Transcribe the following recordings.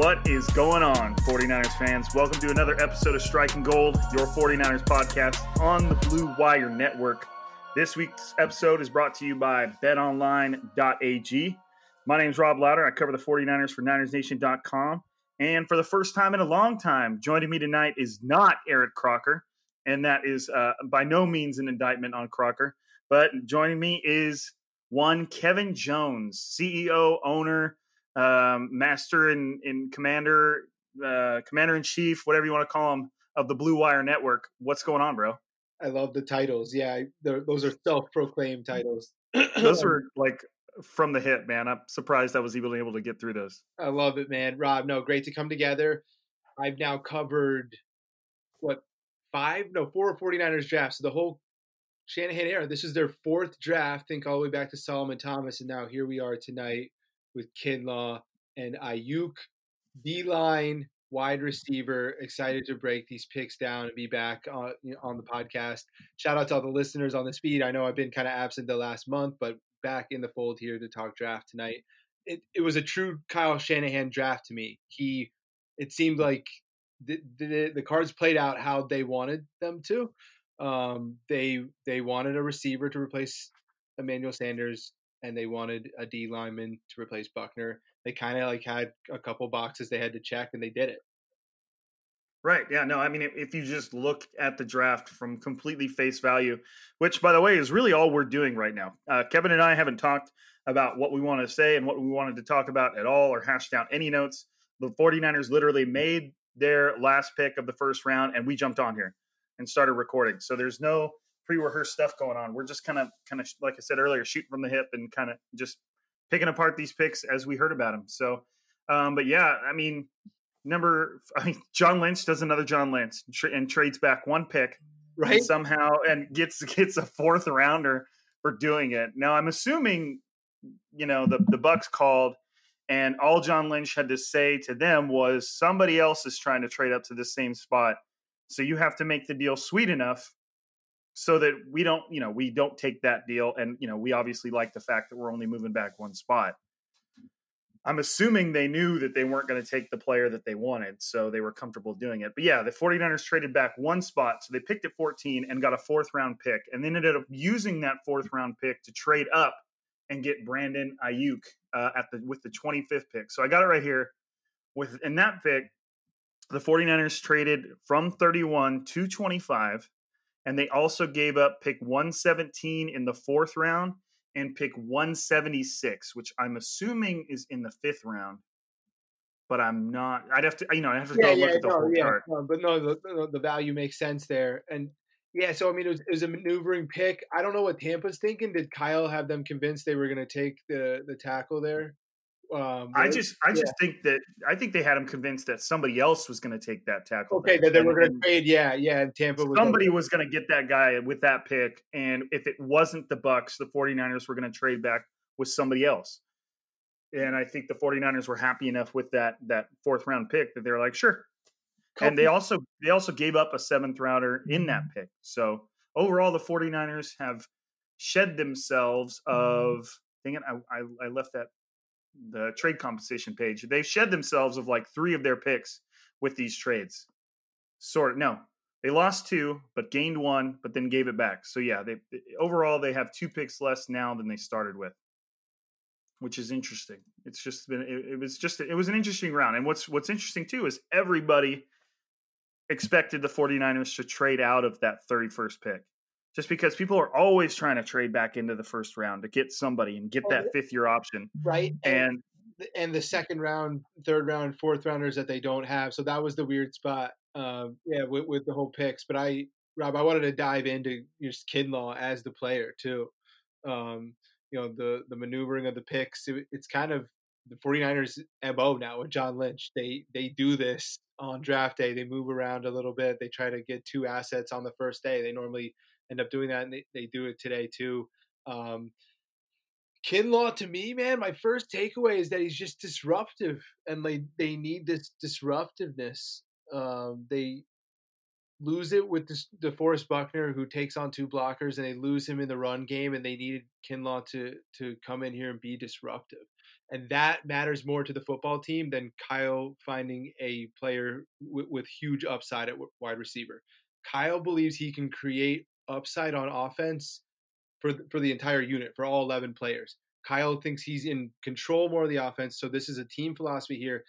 What is going on, 49ers fans? Welcome to another episode of Striking Gold, your 49ers podcast on the Blue Wire Network. This week's episode is brought to you by betonline.ag. My name is Rob Lowder. I cover the 49ers for NinersNation.com. And for the first time in a long time, joining me tonight is not Eric Crocker. And that is uh, by no means an indictment on Crocker. But joining me is one Kevin Jones, CEO, owner, um, master and, and commander, uh, commander in chief, whatever you want to call him, of the Blue Wire Network. What's going on, bro? I love the titles. Yeah, those are self-proclaimed titles. Those were like from the hip, man. I'm surprised I was even able to get through those. I love it, man. Rob, no, great to come together. I've now covered what five, no, four 49ers drafts. So the whole Shanahan era. This is their fourth draft. Think all the way back to Solomon Thomas, and now here we are tonight with Kinlaw and Aiyuk, D line, wide receiver. Excited to break these picks down and be back on you know, on the podcast. Shout out to all the listeners on the speed. I know I've been kind of absent the last month, but back in the fold here to talk draft tonight. It, it was a true Kyle Shanahan draft to me. He, it seemed like the, the, the cards played out how they wanted them to. Um, they they wanted a receiver to replace Emmanuel Sanders, and they wanted a D lineman to replace Buckner. They kind of like had a couple boxes they had to check, and they did it. Right. Yeah. No, I mean, if, you just look at the draft from completely face value, which, by the way, is really all we're doing right now. Uh, Kevin and I haven't talked about what we want to say and what we wanted to talk about at all or hashed out any notes. The 49ers literally made their last pick of the first round, and we jumped on here and started recording. So there's no pre-rehearsed stuff going on. We're just kind of, kind of, like I said earlier, shooting from the hip and kind of just picking apart these picks as we heard about them. So, um, but yeah, I mean, number I mean, John Lynch does another John Lynch tra- and trades back one pick, Right? And somehow and gets gets a fourth rounder for doing it. Now I'm assuming you know, the the Bucks called, and all John Lynch had to say to them was, somebody else is trying to trade up to the same spot, so you have to make the deal sweet enough so that we don't, you know, we don't take that deal, and you know, we obviously like the fact that we're only moving back one spot. I'm assuming they knew that they weren't going to take the player that they wanted, so they were comfortable doing it. But yeah, the 49ers traded back one spot, so they picked at 14 and got a fourth round pick, and then ended up using that fourth round pick to trade up and get Brandon Aiyuk uh, at the with the 25th pick. So I got it right here. With in that pick, the 49ers traded from 31 to 25, and they also gave up pick 117 in the fourth round and pick 176, which I'm assuming is in the fifth round. But I'm not. I'd have to, you know, I have to yeah, go yeah, look at the no, whole yeah, chart. no, but no, the, the the value makes sense there, and yeah. So I mean, it was, it was a maneuvering pick. I don't know what Tampa's thinking. Did Kyle have them convinced they were going to take the the tackle there? Um, I just, I yeah. just think that I think they had him convinced that somebody else was going to take that tackle. okay that they were going to trade. Yeah, yeah. Tampa was somebody was going to get that guy with that pick, and if it wasn't the Bucks, the 49ers were going to trade back with somebody else. And I think the 49ers were happy enough with that that fourth round pick that they were like, sure. And they also they also gave up a seventh rounder in that pick. So overall, the 49ers have shed themselves of dang it, I, I, I left that the trade compensation page. They've shed themselves of like three of their picks with these trades. Sort of no. They lost two, but gained one, but then gave it back. So yeah, they overall they have two picks less now than they started with. Which is interesting. It's just been it, it was just it was an interesting round. And what's what's interesting too is everybody expected the 49ers to trade out of that 31st pick. Just because people are always trying to trade back into the first round to get somebody and get Oh, that fifth year option. right And and the second round, third round, fourth rounders that they don't have. So that was the weird spot. Um, yeah, with, with the whole picks. But I, Rob, I wanted to dive into just Kinlaw as the player too. Um, you know, the the maneuvering of the picks. It, it's kind of the 49ers MO now with John Lynch. They they do this on draft day. They move around a little bit. They try to get two assets on the first day. They normally end up doing that, and they, they do it today too. Um, Kinlaw to me, man, my first takeaway is that he's just disruptive, and like they need this disruptiveness. Um, they lose it with this, DeForest Buckner, who takes on two blockers, and they lose him in the run game, and they needed Kinlaw to to come in here and be disruptive, and that matters more to the football team than Kyle finding a player with, with huge upside at w- wide receiver. Kyle believes he can create upside on offense for for the entire unit for all 11 players. Kyle thinks he's in control more of the offense, so this is a team philosophy here.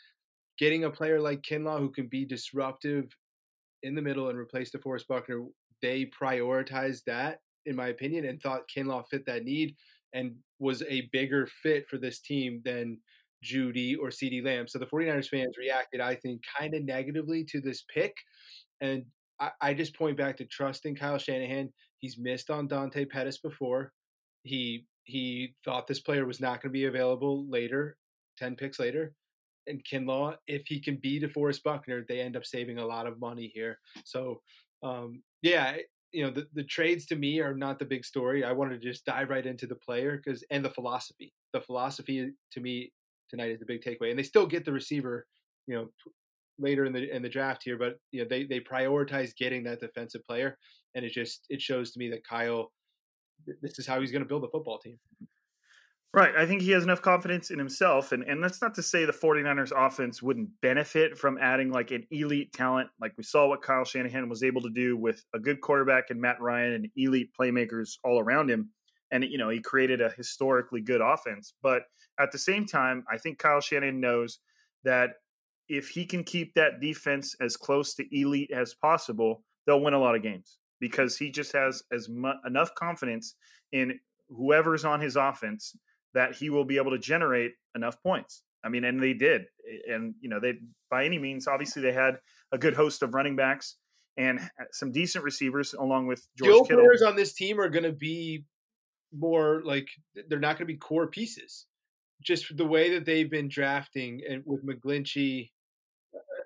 Getting a player like Kinlaw who can be disruptive in the middle and replace DeForest Buckner, they prioritized that, in my opinion, and thought Kinlaw fit that need and was a bigger fit for this team than Jeudy or CeeDee Lamb. So the 49ers fans reacted, I think, kind of negatively to this pick. And I, I just point back to trusting Kyle Shanahan. He's missed on Dante Pettis before. He he thought this player was not going to be available later, ten picks later. And Kinlaw, if he can be DeForest Buckner, they end up saving a lot of money here. So, um, yeah, you know, the, the trades to me are not the big story. I wanted to just dive right into the player because and the philosophy. The philosophy to me tonight is the big takeaway, and they still get the receiver, you know, later in the in the draft here, but you know they they prioritize getting that defensive player, and it just it shows to me that Kyle, this is how he's going to build a football team. Right. I think he has enough confidence in himself. And, and that's not to say the 49ers offense wouldn't benefit from adding like an elite talent. Like we saw what Kyle Shanahan was able to do with a good quarterback and Matt Ryan and elite playmakers all around him. And, you know, he created a historically good offense. But at the same time, I think Kyle Shanahan knows that if he can keep that defense as close to elite as possible, they'll win a lot of games because he just has as mu- enough confidence in whoever's on his offense that he will be able to generate enough points. I mean, and they did. And, you know, they, by any means, obviously they had a good host of running backs and some decent receivers along with George Skill Kittle. players on this team are going to be more like they're not going to be core pieces. Just the way that they've been drafting and with McGlinchey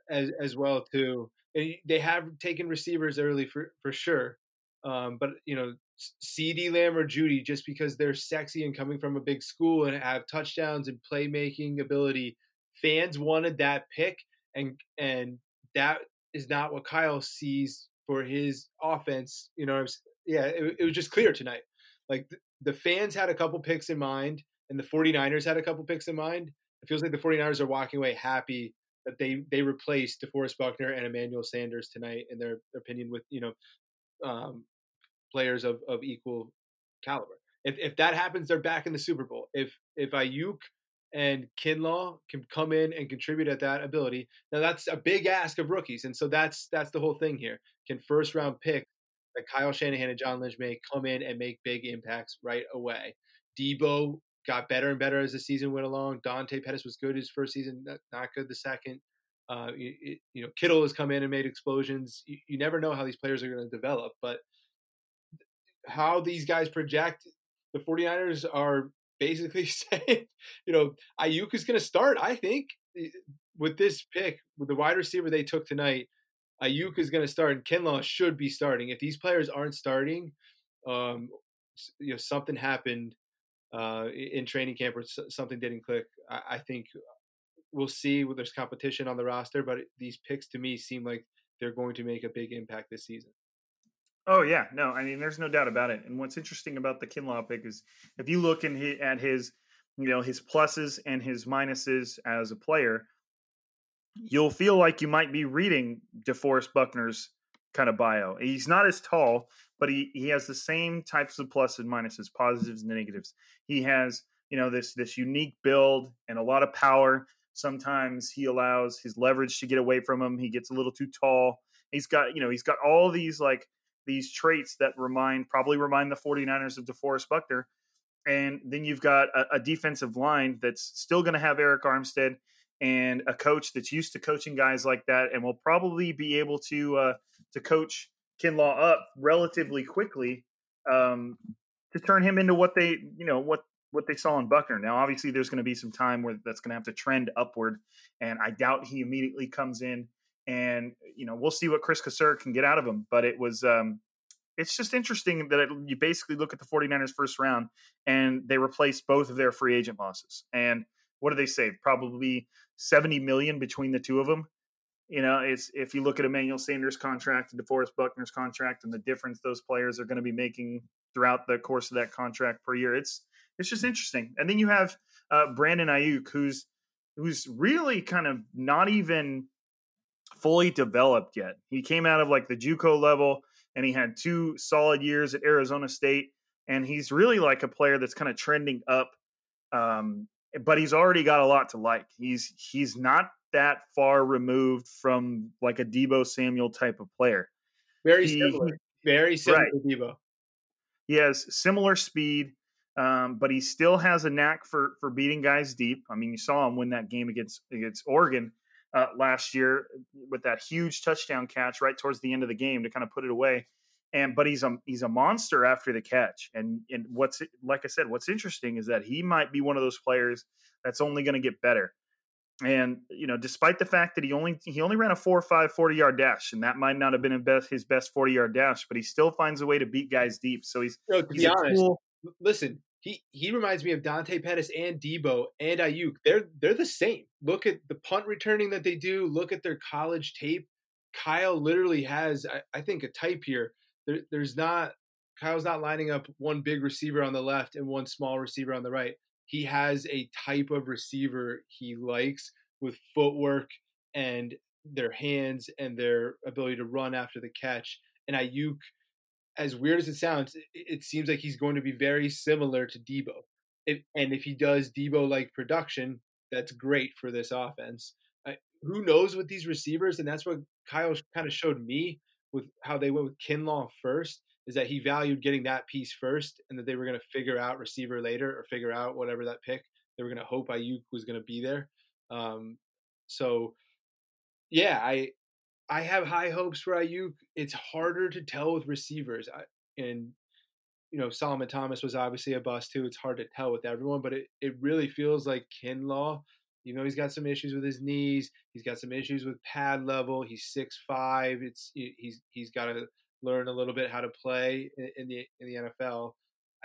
as as well too. And they have taken receivers early for for sure. Um, but you know CeeDee Lamb or Jeudy just because they're sexy and coming from a big school and have touchdowns and playmaking ability. Fans wanted that pick, and and that is not what Kyle sees for his offense. You know, yeah, it, it was just clear tonight. Like the, the fans had a couple picks in mind, and the 49ers had a couple picks in mind. It feels like the 49ers are walking away happy that they they replaced DeForest Buckner and Emmanuel Sanders tonight, in their opinion, with you know um, players of, of equal caliber. If if that happens, they're back in the Super Bowl. If if Aiyuk and Kinlaw can come in and contribute at that ability, now that's a big ask of rookies, and so that's that's the whole thing here. Can first round pick that Kyle Shanahan and John Lynch may come in and make big impacts right away. Deebo got better and better as the season went along. Dante Pettis was good his first season, not good the second. Uh, you, you, know, Kittle has come in and made explosions. You, you never know how these players are going to develop, but how these guys project, the 49ers are basically saying, you know, Aiyuk is going to start, I think, with this pick, with the wide receiver they took tonight. Aiyuk is going to start, and Kinlaw should be starting. If these players aren't starting, um, you know, something happened uh, in training camp or something didn't click. I, I think we'll see. There's competition on the roster, but these picks to me seem like they're going to make a big impact this season. Oh yeah, no, I mean, there's no doubt about it. And what's interesting about the Kinlaw pick is if you look in at his, you know, his pluses and his minuses as a player, you'll feel like you might be reading DeForest Buckner's kind of bio. He's not as tall, but he he has the same types of pluses and minuses, positives and negatives. He has you know this this unique build and a lot of power. Sometimes he allows his leverage to get away from him. He gets a little too tall. He's got you know he's got all these like these traits that remind probably remind the 49ers of DeForest Buckner. And then you've got a, a defensive line that's still going to have Arik Armstead and a coach that's used to coaching guys like that and will probably be able to uh, to coach Kinlaw up relatively quickly um, to turn him into what they you know what what they saw in Buckner. Now, obviously, there's going to be some time where that's going to have to trend upward, and I doubt he immediately comes in. And you know, we'll see what Chris Kocurek can get out of him. But it was um, it's just interesting that it, you basically look at the 49ers first round and they replaced both of their free agent losses. And what do they save? Probably 70 million between the two of them. You know, it's if you look at Emmanuel Sanders' contract and DeForest Buckner's contract and the difference those players are going to be making throughout the course of that contract per year, it's it's just interesting. And then you have uh, Brandon Aiyuk, who's who's really kind of not even fully developed yet. He came out of like the JUCO level, and he had two solid years at Arizona State, and he's really like a player that's kind of trending up. Um, but he's already got a lot to like. He's he's not that far removed from like a Deebo Samuel type of player. Very he, similar. Very similar right. to Deebo. He has similar speed, um, but he still has a knack for for beating guys deep. I mean, you saw him win that game against against Oregon uh, last year with that huge touchdown catch right towards the end of the game to kind of put it away and but he's a he's a monster after the catch. And and what's like I said, what's interesting is that he might be one of those players that's only going to get better. And you know, despite the fact that he only he only ran a four or five 40 yard dash, and that might not have been his best, his best 40 yard dash, but he still finds a way to beat guys deep. So he's, no, to he's be honest, cool, listen, he he reminds me of Dante Pettis and Deebo and Aiyuk. They're they're the same. Look at the punt returning that they do. Look at their college tape. Kyle literally has, I, I think, a type here there, there's not Kyle's not lining up one big receiver on the left and one small receiver on the right. He has a type of receiver he likes with footwork and their hands and their ability to run after the catch. And Aiyuk, as weird as it sounds, it, seems like he's going to be very similar to Deebo. And if he does Deebo like production, that's great for this offense. who knows with these receivers? And that's what Kyle kind of showed me with how they went with Kinlaw first is that he valued getting that piece first and that they were going to figure out receiver later or figure out whatever that pick. They were going to hope Aiyuk was going to be there. Um, so, yeah, I I have high hopes for Aiyuk. It's harder to tell with receivers. I, and, you know, Solomon Thomas was obviously a bust too. It's hard to tell with everyone, but it, it really feels like Kinlaw you know he's got some issues with his knees. He's got some issues with pad level. He's six five. It's he's he's got to learn a little bit how to play in, the in the NFL.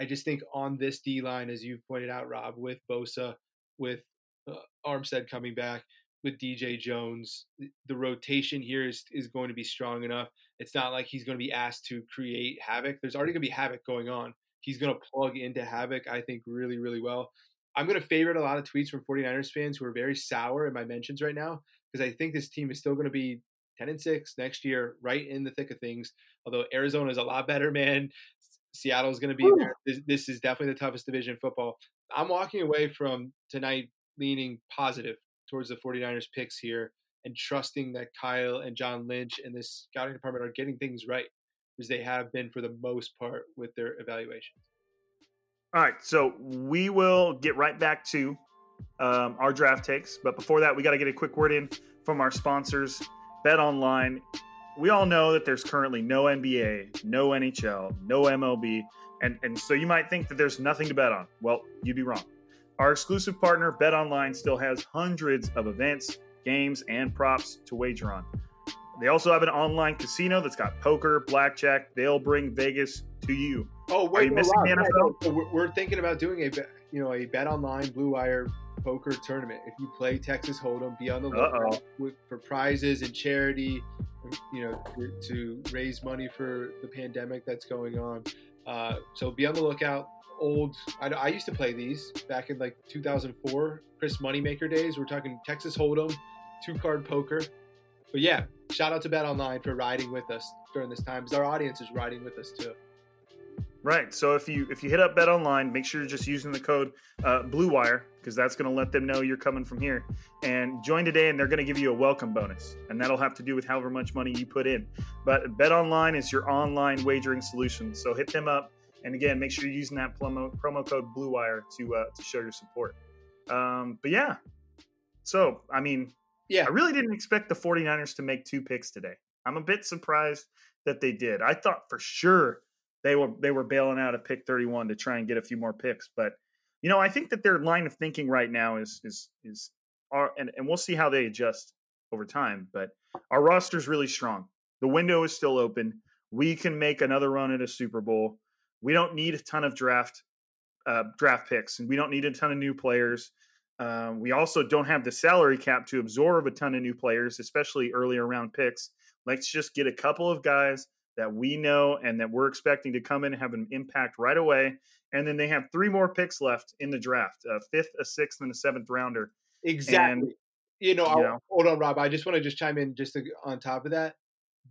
I just think on this D line, as you've pointed out, Rob, with Bosa, with uh, Armstead coming back, with DJ Jones, the rotation here is is going to be strong enough. It's not like he's going to be asked to create havoc. There's already going to be havoc going on. He's going to plug into havoc, I think, really, really well. I'm going to favorite a lot of tweets from 49ers fans who are very sour in my mentions right now because I think this team is still going to be 10 and 6 next year, right in the thick of things. Although Arizona is a lot better, man. Seattle is going to be there. This, this is definitely the toughest division in football. I'm walking away from tonight leaning positive towards the 49ers picks here and trusting that Kyle and John Lynch and this scouting department are getting things right as they have been for the most part with their evaluations. All right, so we will get right back to um, our draft takes, but before that, we got to get a quick word in from our sponsors, Bet Online. We all know that there's currently no NBA, no NHL, no MLB, and and so you might think that there's nothing to bet on. Well, you'd be wrong. Our exclusive partner, Bet Online, still has hundreds of events, games, and props to wager on. They also have an online casino that's got poker, blackjack. They'll bring Vegas to you. Oh Are you wait, missing Rob, the NFL? we're, we're thinking about doing a bet- you know a bet online Blue Wire poker tournament. If you play Texas Hold'em, be on the lookout for prizes and charity. You know to, to raise money for the pandemic that's going on. Uh, so be on the lookout. Old, I, I used to play these back in like 2004, Chris Moneymaker days. We're talking Texas Hold'em, two card poker. But yeah, shout out to Bet Online for riding with us during this time because our audience is riding with us too. Right. So if you if you hit up Bet Online, make sure you're just using the code uh, Blue Wire because that's going to let them know you're coming from here. And join today, and they're going to give you a welcome bonus, and that'll have to do with however much money you put in. But Bet Online is your online wagering solution. So hit them up, and again, make sure you're using that promo promo code Blue Wire to uh, to show your support. Um, but yeah, so I mean, Yeah, I really didn't expect the 49ers to make two picks today. I'm a bit surprised that they did. I thought for sure they were they were bailing out at pick 31 to try and get a few more picks, but you know, I think that their line of thinking right now is is is our and, and we'll see how they adjust over time, but our roster is really strong. The window is still open. We can make another run at a Super Bowl. We don't need a ton of draft uh, draft picks, and we don't need a ton of new players. Um, we also don't have the salary cap to absorb a ton of new players, especially earlier round picks. Let's just get a couple of guys that we know and that we're expecting to come in and have an impact right away. And then they have three more picks left in the draft a fifth, a sixth, and a seventh rounder. Exactly. you know, you know. hold on, Rob. I just want to just chime in just to, on top of that.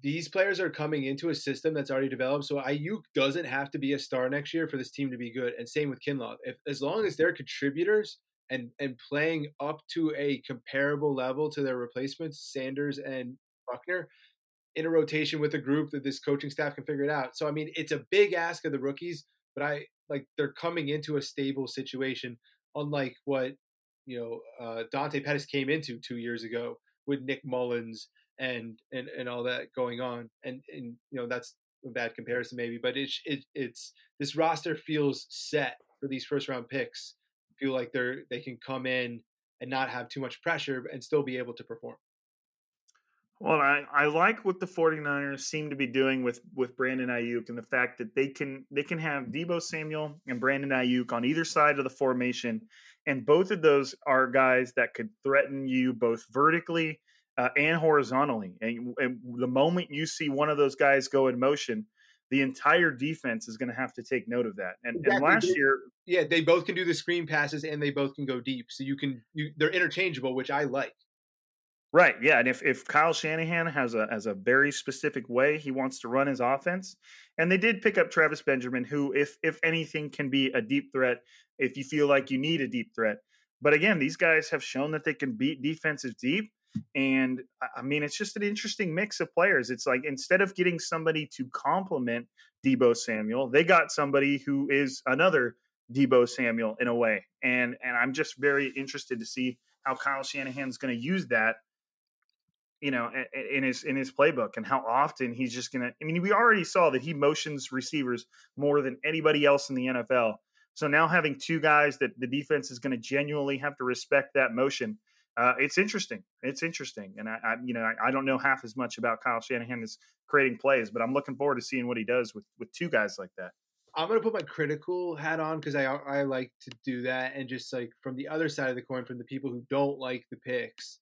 These players are coming into a system that's already developed. So Aiyuk doesn't have to be a star next year for this team to be good. And same with Kinlaw. If as long as they're contributors and and playing up to a comparable level to their replacements, Sanders and Buckner, in a rotation with a group that this coaching staff can figure it out. So I mean, it's a big ask of the rookies, but I like they're coming into a stable situation, unlike what you know uh, Dante Pettis came into two years ago with Nick Mullens and and and all that going on. And and you know that's a bad comparison maybe, but it's it, it's this roster feels set for these first round picks. Feel like they're they can come in and not have too much pressure and still be able to perform. Well, I, I like what the 49ers seem to be doing with, with Brandon Aiyuk and the fact that they can they can have Deebo Samuel and Brandon Aiyuk on either side of the formation, and both of those are guys that could threaten you both vertically uh, and horizontally. And, and the moment you see one of those guys go in motion, the entire defense is going to have to take note of that. And, and Exactly. last year, Yeah, they both can do the screen passes and they both can go deep. So you can you they're interchangeable, which I like. Right. Yeah. And if, if Kyle Shanahan has a has a very specific way he wants to run his offense, and they did pick up Travis Benjamin, who, if if anything, can be a deep threat if you feel like you need a deep threat. But again, these guys have shown that they can beat defensive deep. And I- I mean, it's just an interesting mix of players. It's like instead of getting somebody to complement Deebo Samuel, they got somebody who is another Deebo Samuel in a way. And and I'm just very interested to see how Kyle Shanahan's going to use that you know in his in his playbook and how often he's just gonna i mean we already saw that he motions receivers more than anybody else in the nfl so now having two guys that the defense is going to genuinely have to respect that motion uh, it's interesting. It's interesting, and I, I you know I, I, don't know half as much about Kyle Shanahan as creating plays, but I'm looking forward to seeing what he does with with two guys like that. I'm gonna put my critical hat on because I I like to do that, and just like from the other side of the coin, from the people who don't like the picks,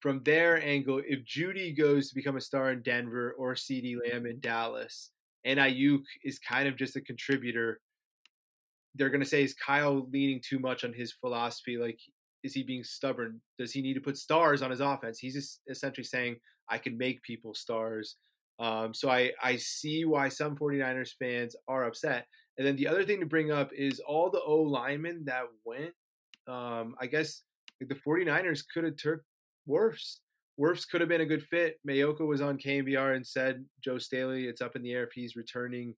from their angle, if Jeudy goes to become a star in Denver or CeeDee Lamb in Dallas, and Aiyuk is kind of just a contributor, they're gonna say is Kyle leaning too much on his philosophy? Like, is he being stubborn? Does he need to put stars on his offense? He's essentially saying, I can make people stars. Um, so I, I see why some 49ers fans are upset. And then the other thing to bring up is all the O linemen that went. Um, I guess the 49ers could have took Wirfs. Wirfs could have been a good fit. Maiocco was on KNBR and said, Joe Staley, it's up in the air if he's returning.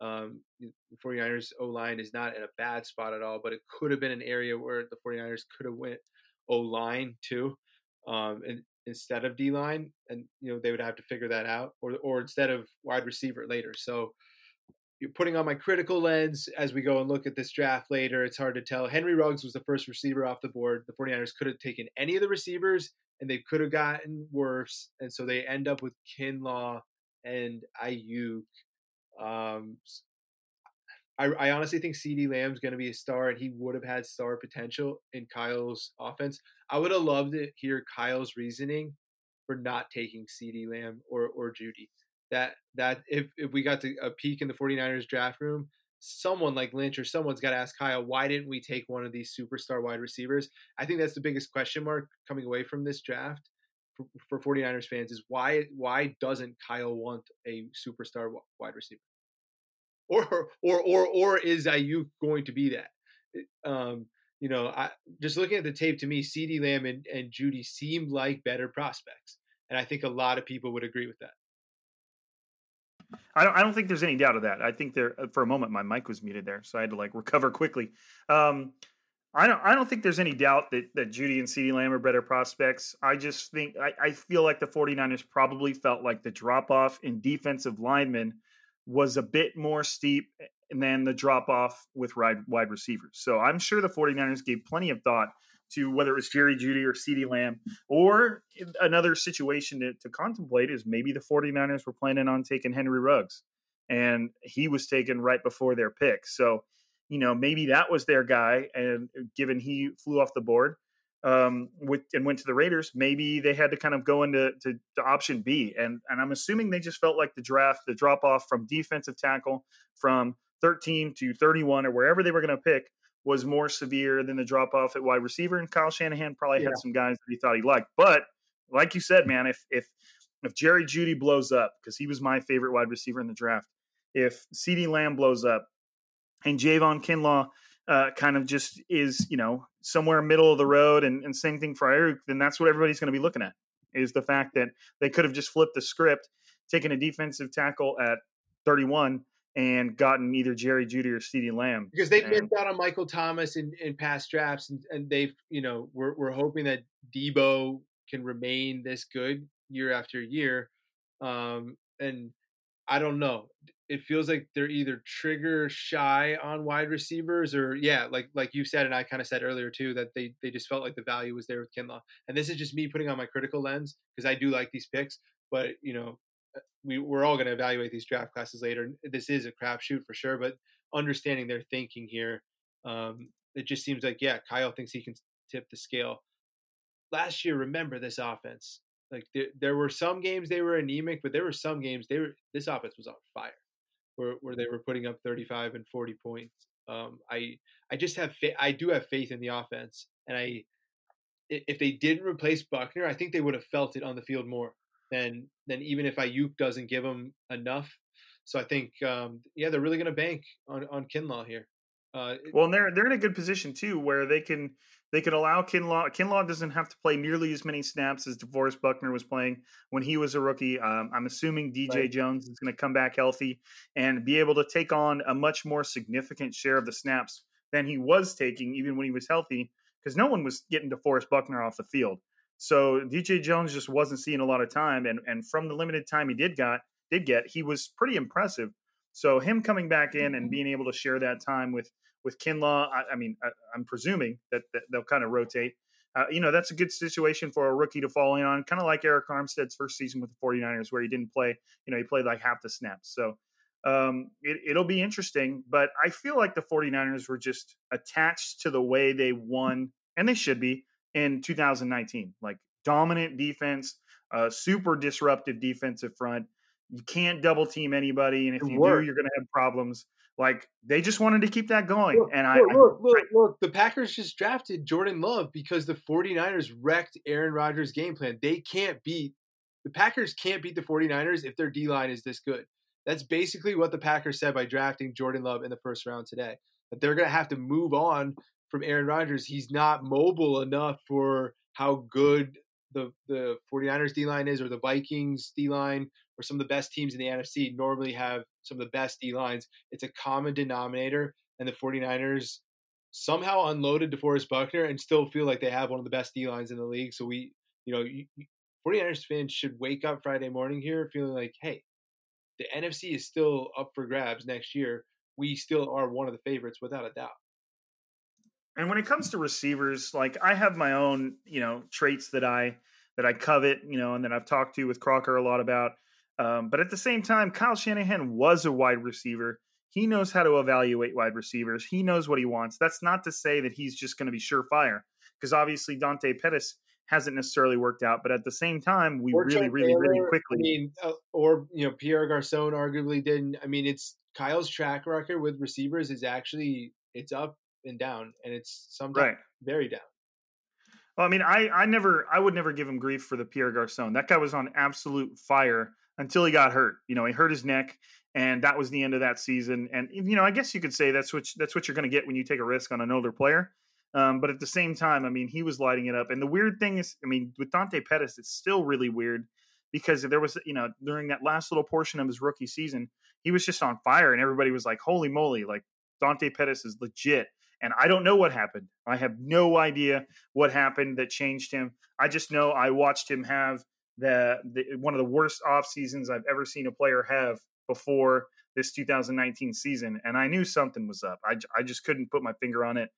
Um, the 49ers O line is not in a bad spot at all, but it could have been an area where the 49ers could have went O line too. Um, and instead of D line, and you know they would have to figure that out, or or instead of wide receiver later. So you're putting on my critical lens as we go and look at this draft later. It's hard to tell. Henry Ruggs was the first receiver off the board. The 49ers could have taken any of the receivers and they could have gotten worse. And so they end up with Kinlaw and Aiyuk. Um, I, I honestly think CeeDee Lamb's going to be a star, and he would have had star potential in Kyle's offense. I would have loved to hear Kyle's reasoning for not taking CeeDee Lamb or or Jeudy. That that if if we got to a peek in the 49ers draft room, someone like Lynch or someone's got to ask Kyle, why didn't we take one of these superstar wide receivers? I think that's the biggest question mark coming away from this draft for, for 49ers fans is why why doesn't Kyle want a superstar wide receiver? or or or or is Aiyuk going to be that? Um, you know, I just looking at the tape to me, CeeDee Lamb and, and Jeudy seemed like better prospects. And I think a lot of people would agree with that. I don't, I don't think there's any doubt of that. I think there, for a moment, my mic was muted there, so I had to like recover quickly. Um, I don't, I don't think there's any doubt that, that Jeudy and CeeDee Lamb are better prospects. I just think, I, I feel like the 49ers probably felt like the drop off in defensive linemen was a bit more steep than the drop off with wide receivers. So I'm sure the 49ers gave plenty of thought to whether it was Jerry Jeudy or CeeDee Lamb, or another situation to, to, contemplate is maybe the 49ers were planning on taking Henry Ruggs and he was taken right before their pick. So, you know, maybe that was their guy. And given he flew off the board, um, with and went to the Raiders, maybe they had to kind of go into to, to, option B. And and I'm assuming they just felt like the draft, the drop off from defensive tackle from 13 to 31 or wherever they were going to pick was more severe than the drop off at wide receiver. And Kyle Shanahan probably yeah. had some guys that he thought he liked. But like you said, man, if if if Jerry Jeudy blows up, because he was my favorite wide receiver in the draft, if CeeDee Lamb blows up and Javon Kinlaw uh, kind of just is, you know, somewhere middle of the road and, and same thing for Eric, then that's what everybody's going to be looking at is the fact that they could have just flipped the script, taken a defensive tackle at 31 and gotten either Jerry Jeudy or CeeDee Lamb. Because they've missed out on Michael Thomas in, in past drafts and, and they've, you know, we're, we're hoping that Deebo can remain this good year after year. Um, and I don't know it feels like they're either trigger shy on wide receivers or yeah, like like you said and I kind of said earlier too that they they just felt like the value was there with Kinlaw. And this is just me putting on my critical lens because I do like these picks, but you know, we we're all going to evaluate these draft classes later. This is a crapshoot for sure, but understanding their thinking here, um, it just seems like yeah, Kyle thinks he can tip the scale. Last year, remember this offense. Like there, there were some games they were anemic, but there were some games they were. This offense was on fire where, where they were putting up 35 and 40 points. Um, I I just have fa- I do have faith in the offense, and I if they didn't replace Buckner, I think they would have felt it on the field more than than even if Aiyuk doesn't give them enough. So I think um, yeah, they're really going to bank on on Kinlaw here. Uh, well, and they're they're in a good position too, where they can they can allow Kinlaw. Kinlaw doesn't have to play nearly as many snaps as DeForest Buckner was playing when he was a rookie. Um, I'm assuming DJ right. Jones is going to come back healthy and be able to take on a much more significant share of the snaps than he was taking even when he was healthy, because no one was getting DeForest Buckner off the field. So DJ Jones just wasn't seeing a lot of time, and and from the limited time he did got did get, he was pretty impressive. So him coming back in and being able to share that time with with Kinlaw, I, I mean, I, am presuming that, that, they'll kind of rotate. uh, you know, that's a good situation for a rookie to fall in on, kind of like Arik Armstead's first season with the 49ers, where he didn't play, you know, he played like half the snaps. So um, it, it'll be interesting. But I feel like the 49ers were just attached to the way they won, and they should be in 2019. Like dominant defense, uh, super disruptive defensive front. You can't double team anybody, and if you do, you're going to have problems. Like they just wanted to keep that going. Look, and look, I, look, I, look, look, the Packers just drafted Jordan Love because the 49ers wrecked Aaron Rodgers' game plan. They can't beat the Packers can't beat the 49ers if their D line is this good. That's basically what the Packers said by drafting Jordan Love in the first round today. That they're going to have to move on from Aaron Rodgers. He's not mobile enough for how good the the 49ers D line is or the Vikings D line or some of the best teams in the NFC normally have some of the best D lines. It's a common denominator, and the 49ers somehow unloaded DeForest Buckner and still feel like they have one of the best D lines in the league. So we, you know, you, 49ers fans should wake up Friday morning here feeling like, hey, the NFC is still up for grabs next year. We still are one of the favorites without a doubt. And when it comes to receivers, like I have my own, you know, traits that I that I covet, you know, and that I've talked to with Crocker a lot about. Um, but at the same time, Kyle Shanahan was a wide receiver. He knows how to evaluate wide receivers. He knows what he wants. That's not to say that he's just going to be surefire, because obviously Dante Pettis hasn't necessarily worked out. But at the same time, we Or really, really, really I quickly. mean, uh, or you know, Pierre Garcon arguably didn't. I mean, it's Kyle's track record with receivers is actually it's up and down, and it's sometimes Right. very down. Well, I mean, I, I never, I would never give him grief for the Pierre Garcon. That guy was on absolute fire until he got hurt. You know, he hurt his neck, and that was the end of that season. And you know, I guess you could say that's what that's what you're going to get when you take a risk on an older player. Um, but at the same time, I mean, he was lighting it up. And the weird thing is, I mean, with Dante Pettis, it's still really weird because there was, you know, during that last little portion of his rookie season, he was just on fire, and everybody was like, "Holy moly!" Like Dante Pettis is legit. And I don't know what happened. I have no idea what happened that changed him. I just know I watched him have the, the one of the worst off seasons I've ever seen a player have before this 2019 season, and I knew something was up. I, I just couldn't put my finger on it.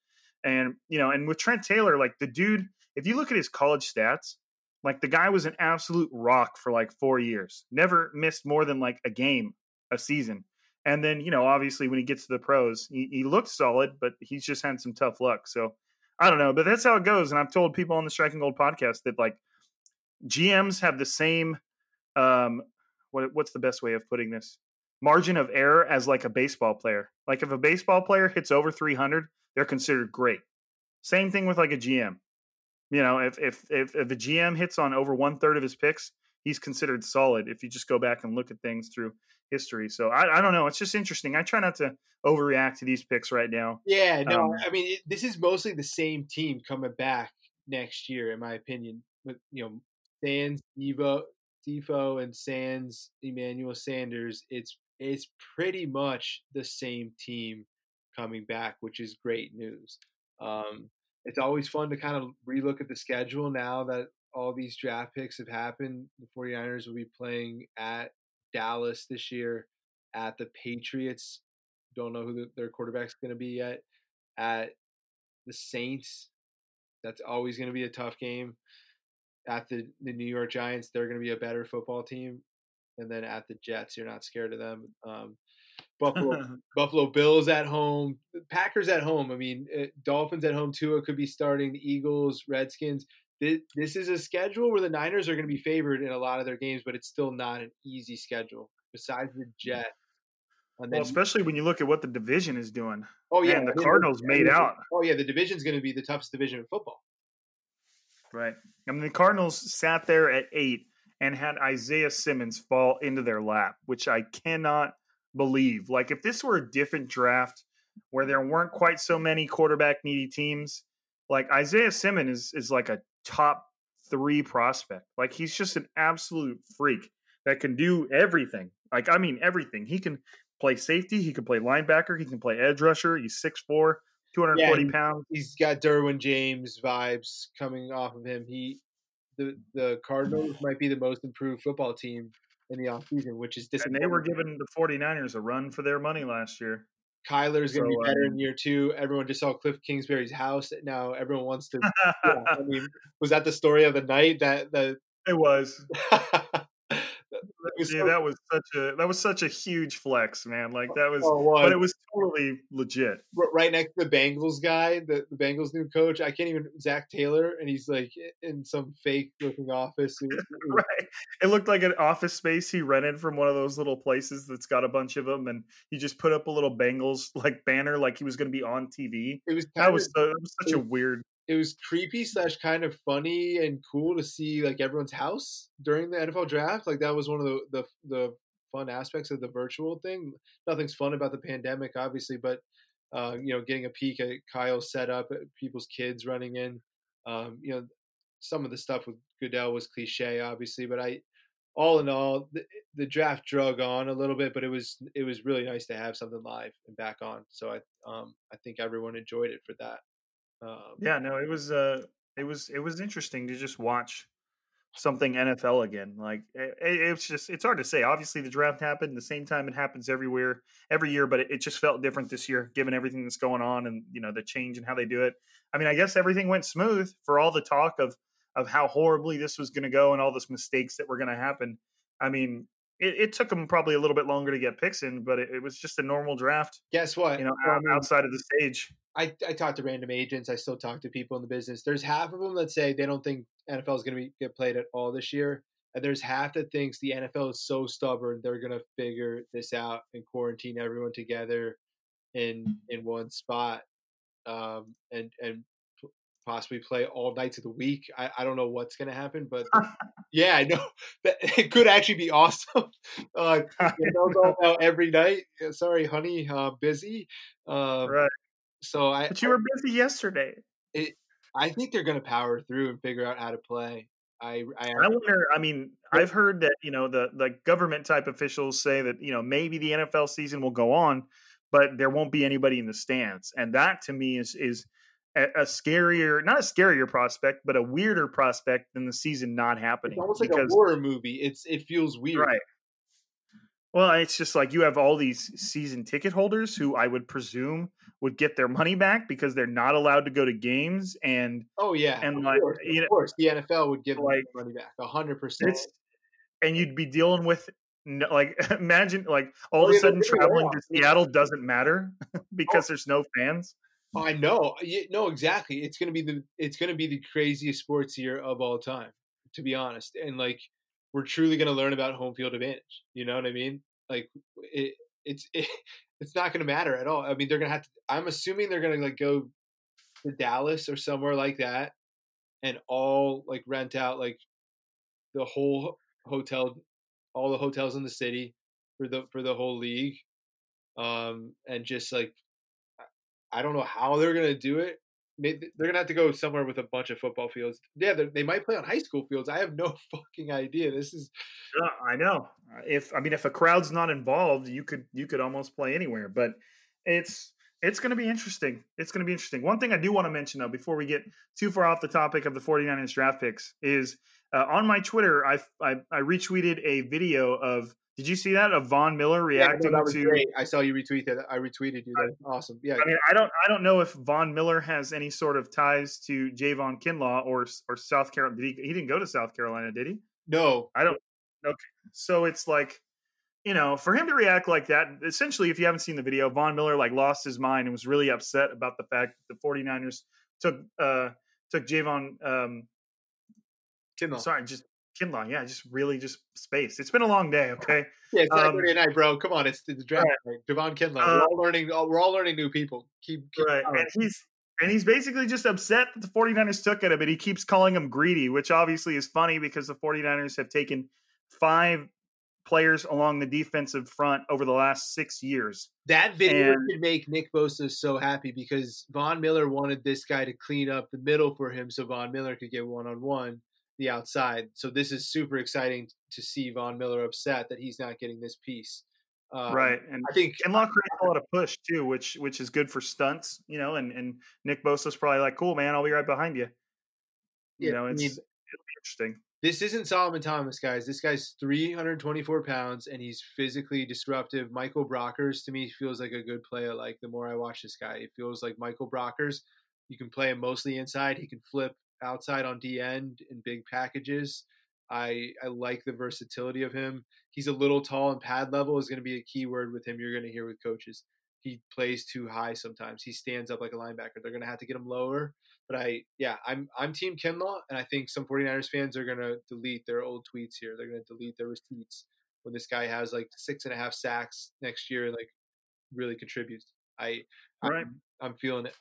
And you know, and with Trent Taylor, like the dude, if you look at his college stats, like the guy was an absolute rock for like four years. Never missed more than like a game a season. And then, you know, obviously when he gets to the pros, he, he looked solid, but he's just had some tough luck. So I don't know, but that's how it goes. And I've told people on the Striking Gold podcast that like GMs have the same, um, what what's the best way of putting this? Margin of error as like a baseball player. Like if a baseball player hits over 300, they're considered great. Same thing with like a GM. You know, if if if, if a GM hits on over one third of his picks, he's considered solid. If you just go back and look at things through history, so I, I don't know. It's just interesting. I try not to overreact to these picks right now. Yeah, no, Um, I mean, it, this is mostly the same team coming back next year, in my opinion. With you know, Sands, Evo, Defo, and Sands, Emmanuel Sanders. It's it's pretty much the same team coming back, which is great news. Um, it's always fun to kind of relook at the schedule now that all these draft picks have happened. The 49ers will be playing at Dallas this year, at the Patriots. Don't know who the, their quarterback's going to be yet. At the Saints, that's always going to be a tough game. At the, the New York Giants, they're going to be a better football team. And then at the Jets, you're not scared of them. Um, Buffalo, Buffalo Bills at home, Packers at home. I mean, uh, Dolphins at home. Tua could be starting. The Eagles, Redskins. This, is a schedule where the Niners are going to be favored in a lot of their games, but it's still not an easy schedule. Besides the Jets, and well, especially when you look at what the division is doing. oh yeah, and the Cardinals made out. Oh yeah, the division's going to be the toughest division in football. Right. I mean, the Cardinals sat there at eight and had Isaiah Simmons fall into their lap, which I cannot believe. Like, if this were a different draft where there weren't quite so many quarterback needy teams, like Isaiah Simmons is, is like a top three prospect. Like, he's just an absolute freak that can do everything. Like, I mean, everything. He can play safety, he can play linebacker, he can play edge rusher. He's 6'4, 240 Yeah, pounds. He's got Derwin James vibes coming off of him. He, the the Cardinals might be the most improved football team in the offseason, which is And they were giving the 49ers a run for their money last year. Kyler's going to So, be better um, in year two. Everyone just saw Cliff Kingsbury's house. Now everyone wants to. yeah, I mean, was that the story of the night? That the it was. it was Yeah, so- that was such a that was such a huge flex, man. Like that was, oh, it but it was totally legit. right next to the Bengals guy, the, the Bengals new coach. I can't even Zac Taylor, and he's like in some fake looking office. It was- it was- Right. It looked like an office space he rented from one of those little places that's got a bunch of them, and he just put up a little Bengals like banner, like he was going to be on TV. It was That was so, that was such a weird. It was creepy slash kind of funny and cool to see like everyone's house during the NFL draft. Like that was one of the the, the fun aspects of the virtual thing. Nothing's fun about the pandemic, obviously, but uh, you know, getting a peek at Kyle's setup, at people's kids running in. Um, you know, some of the stuff with Goodell was cliche, obviously, but I, all in all, the, the draft drug on a little bit, but it was it was really nice to have something live and back on. So I um I think everyone enjoyed it for that. Um, Yeah, no, it was uh, it was it was interesting to just watch something NFL again. Like it, it, it's just it's hard to say. Obviously, the draft happened the same time it happens everywhere every year, but it, it just felt different this year, given everything that's going on and you know the change and how they do it. I mean, I guess everything went smooth for all the talk of of how horribly this was going to go and all those mistakes that were going to happen. I mean, it, it took them probably a little bit longer to get picks in, but it, it was just a normal draft, guess what? you know, out- outside of the stage. I, I talk to random agents. I still talk to people in the business. There's half of them that say they don't think NFL is going to be get played at all this year, and there's half that thinks the NFL is so stubborn they're going to figure this out and quarantine everyone together in in one spot, um, and and possibly play all nights of the week. I, I don't know what's going to happen, but yeah, I know that it could actually be awesome. Uh, you know, all every night. Uh, Sorry, honey, uh, busy. Um, Right. so I, But you were busy yesterday. It, I think they're going to power through and figure out how to play. I, I, I wonder. I mean, I've heard that you know the the government type officials say that you know maybe the NFL season will go on, but there won't be anybody in the stands, and that to me is is a, a scarier, not a scarier prospect, but a weirder prospect than the season not happening. it's almost like a horror movie. It's it feels weird. right. Well, it's just like you have all these season ticket holders who I would presume would get their money back because they're not allowed to go to games, and Oh yeah, And, of like, course, you know- of course, the NFL would give like, their money back, a hundred percent. and you'd be dealing with no, like imagine like all Oh, of a sudden traveling to. Seattle doesn't matter because oh. there's no fans. I know. No, exactly. It's gonna be the it's gonna be the craziest sports year of all time, to be honest. And like, we're truly gonna learn about home field advantage. You know what I mean? Like, it it's it, it's not gonna matter at all. I mean, they're gonna have to. I'm assuming they're gonna like go to Dallas or somewhere like that, and all like rent out like the whole hotel, all the hotels in the city for the for the whole league, um, and just like I don't know how they're gonna do it. They're gonna have to go somewhere with a bunch of football fields. Yeah, they- they might play on high school fields. I have no fucking idea. This is Yeah, I know. Uh, If I mean, if a crowd's not involved, you could you could almost play anywhere. But it's it's going to be interesting. It's going to be interesting. One thing I do want to mention though, before we get too far off the topic of the 49ers draft picks, is uh, on my Twitter, I, I I retweeted a video of. Did you see that of Von Miller yeah, reacting that was to? great. I saw you retweet that. I retweeted you. That's awesome. Yeah, I mean, I don't, I don't know if Von Miller has any sort of ties to Javon Kinlaw or or South Carolina. Did he? He didn't go to South Carolina, did he? no, I don't. Okay, so it's like, you know, for him to react like that. Essentially, if you haven't seen the video, Von Miller like lost his mind and was really upset about the fact that the 49ers took uh took Javon. Um, Kinlaw. sorry, just Kinlaw. Yeah, just really just space. It's been a long day. Okay. Yeah, it's Um, Saturday night, bro. Come on, it's the draft. night. Devon Kinlaw. Uh, we're all learning. We're all learning new people. Keep, keep Right. going. And he's and he's basically just upset that the 49ers took at him and he keeps calling him greedy, which obviously is funny because the 49ers have taken five players along the defensive front over the last six years. That video And- should make Nick Bosa so happy because Von Miller wanted this guy to clean up the middle for him so Von Miller could get one on one the outside. So this is super exciting to see Von Miller upset that he's not getting this piece. Um, right. And I think and Kinlaw creates a lot of push too, which which is good for stunts, you know, and, and Nick Bosa's probably like, Cool man, I'll be right behind you. You Yeah, know, I it's mean- it'll be interesting. this isn't Solomon Thomas, guys. This guy's 324 pounds and he's physically disruptive. Michael Brockers to me feels like a good player. Like the more I watch this guy, it feels like Michael Brockers. You can play him mostly inside. He can flip outside on D end in big packages. I I like the versatility of him. He's a little tall and pad level is going to be a key word with him. You're going to hear with coaches. He plays too high sometimes. He stands up like a linebacker. They're going to have to get him lower but I, yeah, I'm I'm Team Kinlaw, and I think some 49ers fans are gonna delete their old tweets here. They're gonna delete their receipts when this guy has like six and a half sacks next year, like really contributes. I, right. I'm, I'm feeling it.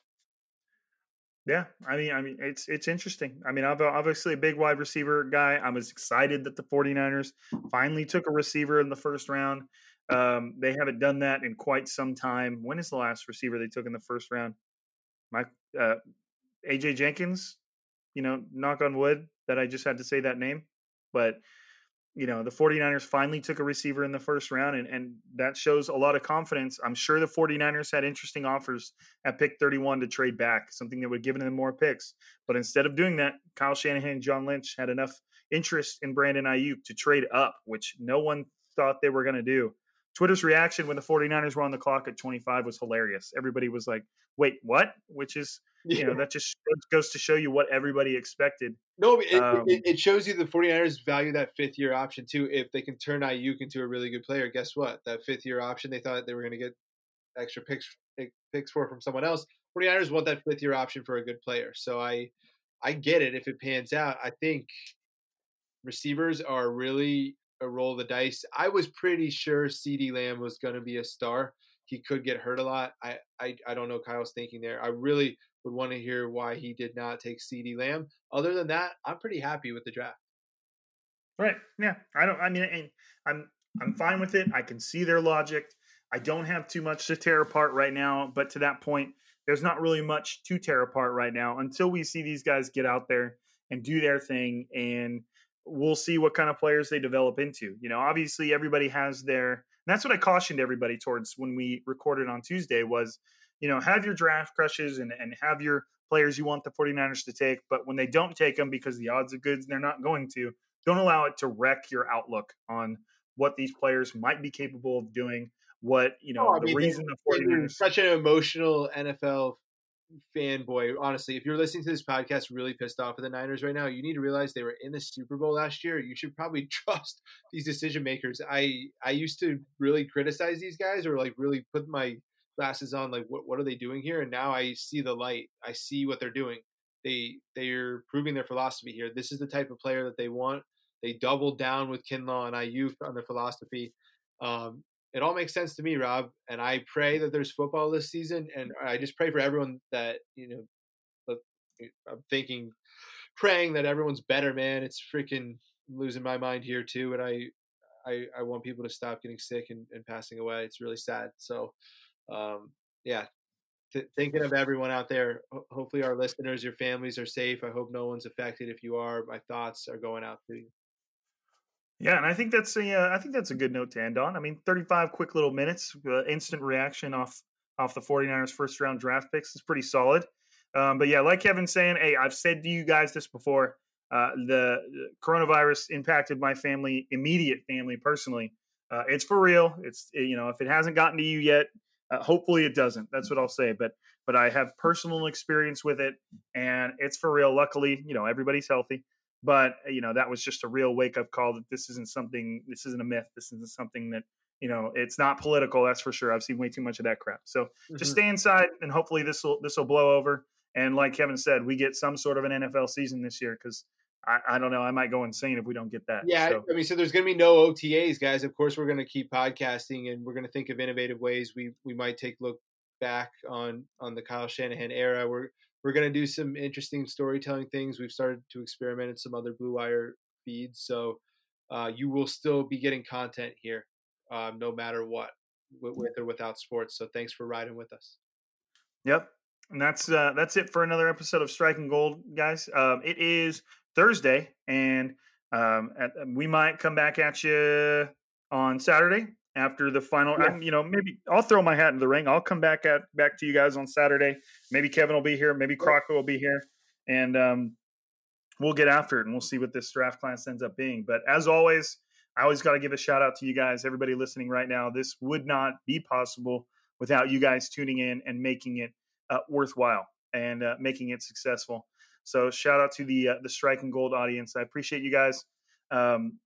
Yeah, I mean, I mean, it's it's interesting. I mean, I'm obviously a big wide receiver guy. I was excited that the 49ers finally took a receiver in the first round. Um, they haven't done that in quite some time. When is the last receiver they took in the first round? Mike uh, AJ Jenkins, you know, knock on wood that I just had to say that name. But, you know, the 49ers finally took a receiver in the first round, and, and that shows a lot of confidence. I'm sure the 49ers had interesting offers at pick 31 to trade back, something that would given them more picks. But instead of doing that, Kyle Shanahan and John Lynch had enough interest in Brandon Aiyuk to trade up, which no one thought they were going to do. Twitter's reaction when the 49ers were on the clock at 25 was hilarious. Everybody was like, wait, what? Which is you know that just goes to show you what everybody expected. No, it, um, it, it, shows you the 49ers value that fifth year option too. If they can turn Aiyuk into a really good player, guess what? That fifth year option they thought they were going to get extra picks picks for from someone else. 49ers want that fifth year option for a good player. So I I get it if it pans out. I think receivers are really a roll of the dice. I was pretty sure CeeDee Lamb was going to be a star. He could get hurt a lot. I, I I don't know Kyle's thinking there. I really would want to hear why he did not take CeeDee Lamb. Other than that, I'm pretty happy with the draft. Right. Yeah. I don't. I mean, I'm I'm fine with it. I can see their logic. I don't have too much to tear apart right now, but to that point, there's not really much to tear apart right now until we see these guys get out there and do their thing, and we'll see what kind of players they develop into. You know, obviously everybody has their. That's what I cautioned everybody towards when we recorded on Tuesday was you know, have your draft crushes and, and have your players you want the 49ers to take. But when they don't take them because the odds are good and they're not going to, don't allow it to wreck your outlook on what these players might be capable of doing. What, you oh, know, oh, the mean, reason the 49ers. Such an emotional NFL fanboy. Honestly, if you're listening to this podcast really pissed off at the Niners right now, you need to realize they were in the Super Bowl last year. You should probably trust these decision makers. I I used to really criticize these guys or like really put my glasses on like what, what are they doing here and now i see the light i see what they're doing they they're proving their philosophy here this is the type of player that they want they doubled down with kinlaw and aiyuk on their philosophy um, it all makes sense to me rob and i pray that there's football this season and i just pray for everyone that you know i'm thinking praying that everyone's better man it's freaking losing my mind here too and i I, I want people to stop getting sick and, and passing away. It's really sad. So um, yeah, th- thinking of everyone out there. Ho- hopefully, our listeners, your families are safe. I hope no one's affected. If you are, my thoughts are going out to you. Yeah, and I think that's a uh, I think that's a good note to end on. I mean, 35 quick little minutes, uh, instant reaction off off the 49ers first round draft picks is pretty solid. Um, but yeah, like Kevin's saying, hey, I've said to you guys this before. Uh, the coronavirus impacted my family, immediate family, personally. Uh, it's for real. It's you know, if it hasn't gotten to you yet, uh, hopefully it doesn't. That's what I'll say. But but I have personal experience with it, and it's for real. Luckily, you know everybody's healthy. But you know that was just a real wake up call that this isn't something. This isn't a myth. This isn't something that you know. It's not political. That's for sure. I've seen way too much of that crap. So mm-hmm. just stay inside, and hopefully this will this will blow over. And like Kevin said, we get some sort of an NFL season this year because I, I, don't know. I might go insane if we don't get that. Yeah, so. I mean, so there's going to be no OTAs, guys. Of course, we're going to keep podcasting, and we're going to think of innovative ways we we might take look back on on the Kyle Shanahan era. We're we're going to do some interesting storytelling things. We've started to experiment in some other Blue Wire feeds, so uh, you will still be getting content here, um, no matter what, with, with or without sports. So thanks for riding with us. Yep, and that's uh, that's it for another episode of Striking Gold, guys. Um, it is Thursday, and um, at, um, we might come back at you on Saturday after the final. Yeah. you know, maybe I'll throw my hat in the ring. I'll come back at back to you guys on Saturday. Maybe Kevin will be here. Maybe Crocker will be here, and um, we'll get after it and we'll see what this draft class ends up being. But as always, I always got to give a shout out to you guys, everybody listening right now. This would not be possible without you guys tuning in and making it uh, worthwhile and uh, making it successful. So shout out to the uh, the Striking Gold audience. I appreciate you guys. Um,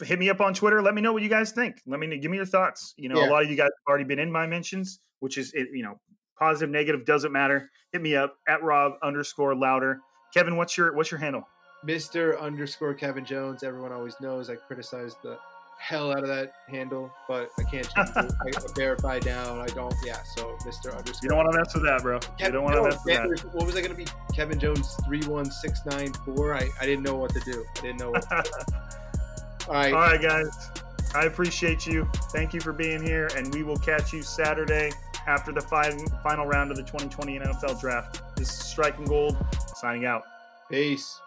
hit me up on Twitter. Let me know what you guys think. Let me give me your thoughts. You know, yeah. a lot of you guys have already been in my mentions, which is you know positive, negative doesn't matter. Hit me up at Rob underscore Lowder. Kevin, what's your what's your handle? Mr. underscore Kevin Jones. Everyone always knows I criticize the hell out of that handle, but I can't change it. I verify down. I don't. Yeah. So Mr. Underscore. You don't want to mess with that, bro. Kevin, you don't want to mess with that. What was I going to be? Kevin Jones three one six nine four. I I didn't know what to do. I didn't know. What to do. All right. All right, guys. I appreciate you. Thank you for being here, and we will catch you Saturday after the final round of the 2020 NFL Draft. This is Striking Gold signing out. Peace.